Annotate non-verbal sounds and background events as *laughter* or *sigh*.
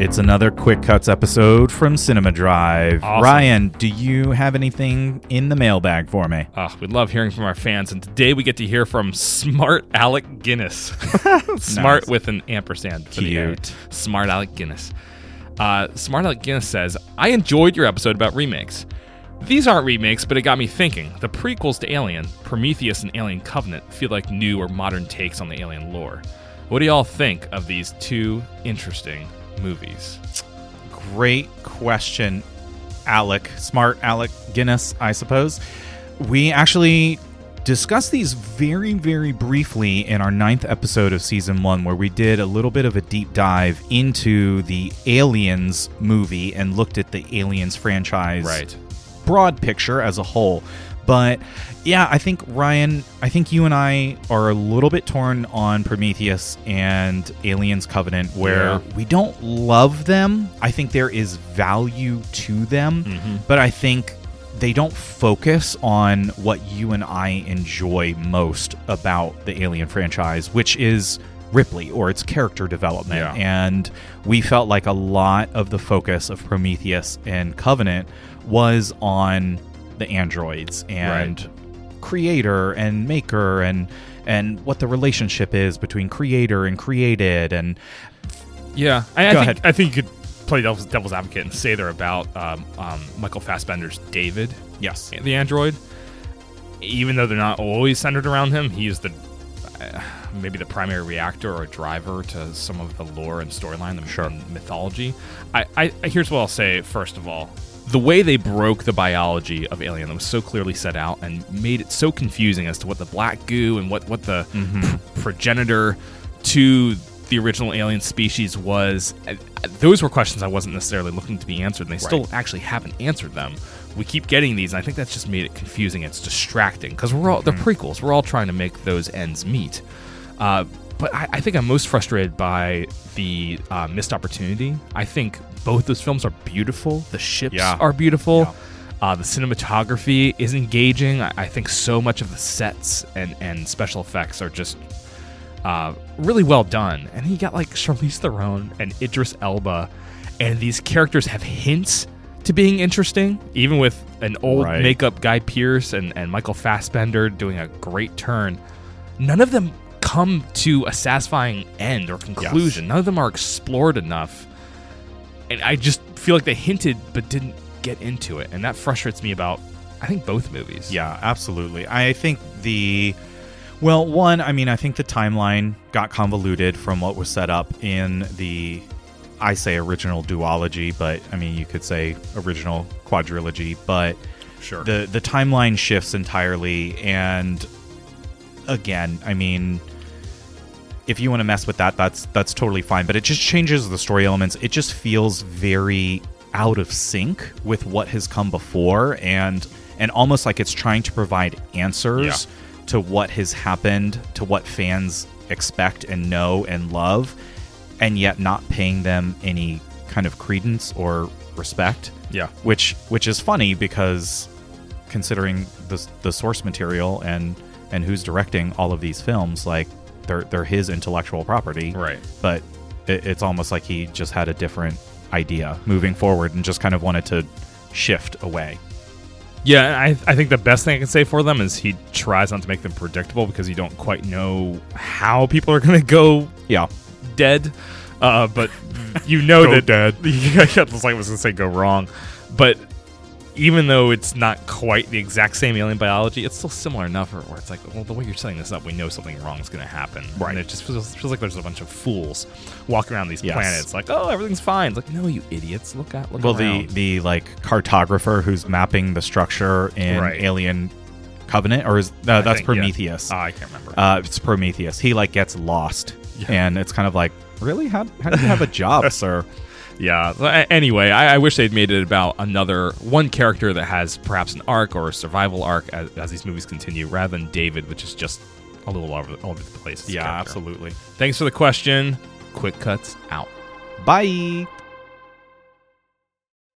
It's another Quick Cuts episode from Cinema Drive. Awesome. Ryan, do you have anything in the mailbag for me? Uh, we love hearing from our fans, and today we get to hear from Smart Alec Guinness. *laughs* Smart Nice. with an ampersand. Cute. Smart Alec Guinness. Uh, Smart Alec Guinness says, I enjoyed your episode about remakes. These aren't remakes, but it got me thinking. The prequels to Alien, Prometheus and Alien Covenant, feel like new or modern takes on the alien lore. What do y'all think of these two interesting movies? Great question, Alec. Smart Alec Guinness, I suppose. We actually discussed these very, very briefly in our ninth episode of season one, where we did a little bit of a deep dive into the Aliens movie and looked at the Aliens franchise Right. broad picture as a whole. But yeah, I think Ryan, I think you and I are a little bit torn on Prometheus and Aliens Covenant, where Yeah. we don't love them. I think there is value to them, Mm-hmm. but I think they don't focus on what you and I enjoy most about the Alien franchise, which is Ripley or its character development. Yeah. And we felt like a lot of the focus of Prometheus and Covenant was on the androids and creator and maker and and what the relationship is between creator and created and Yeah, I, I think ahead. I think you could play devil's, devil's advocate and say they're about um, um, Michael Fassbender's David, yes the android. Even though they're not always centered around him, he is the uh, maybe the primary reactor or driver to some of the lore and storyline, the Sure. mythology. I, I here's what I'll say. First of all, the way they broke the biology of Alien that was so clearly set out and made it so confusing as to what the black goo and what what the pr- progenitor to the original alien species was. uh, Those were questions I wasn't necessarily looking to be answered, and they still actually haven't answered them. We keep getting these, and I think that's just made it confusing. It's distracting because we're all they're prequels. We're all trying to make those ends meet. Uh, but I, I think I'm most frustrated by the uh, missed opportunity. I think both those films are beautiful. The ships Yeah. are beautiful. Yeah. Uh, the cinematography is engaging. I, I think so much of the sets and, and special effects are just uh, really well done. And he got like Charlize Theron and Idris Elba, and these characters have hints to being interesting, even with an old Right. makeup Guy Pearce and, and Michael Fassbender doing a great turn. None of them come to a satisfying end or conclusion. None of them are explored enough. And I just feel like they hinted but didn't get into it. And that frustrates me about, I think, both movies. Yeah, absolutely. I think the well, one, I mean, I think the timeline got convoluted from what was set up in the I say original duology, but I mean, you could say original quadrilogy, but Sure. the the timeline shifts entirely and again, I mean, if you want to mess with that, that's that's totally fine. But it just changes the story elements. It just feels very out of sync with what has come before, and and almost like it's trying to provide answers to what has happened, to what fans expect and know and love, and yet not paying them any kind of credence or respect. yeah. Which which is funny because considering the the source material and and who's directing all of these films, like they're they're his intellectual property, Right. But it, it's almost like he just had a different idea moving forward and just kind of wanted to shift away. Yeah, I, I think the best thing I can say for them is he tries not to make them predictable because you don't quite know how people are *laughs* going to go Yeah, dead. Uh, but you know *laughs* that dead. *laughs* Yeah, it's like I was going to say go wrong, but even though it's not quite the exact same alien biology, it's still similar enough where where it's like, well, the way you're setting this up, we know something wrong is going to happen. Right. And it just feels, feels like there's a bunch of fools walking around these Yes. planets, like, oh, everything's fine. It's like, no, you idiots, look at look well, the around. the like cartographer who's mapping the structure in Right. Alien Covenant, or is uh, that's think, yeah. Prometheus? Ah, I can't remember. Uh, it's Prometheus. He like gets lost, Yeah. and it's kind of like, really, how how do you have a job, *laughs* sir? Yeah. Anyway, I, I wish they'd made it about another one character that has perhaps an arc or a survival arc as, as these movies continue, rather than David, which is just a little all over, all over the place. Yeah, absolutely. Thanks for the question. Quick cuts out. Bye.